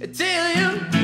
Italian.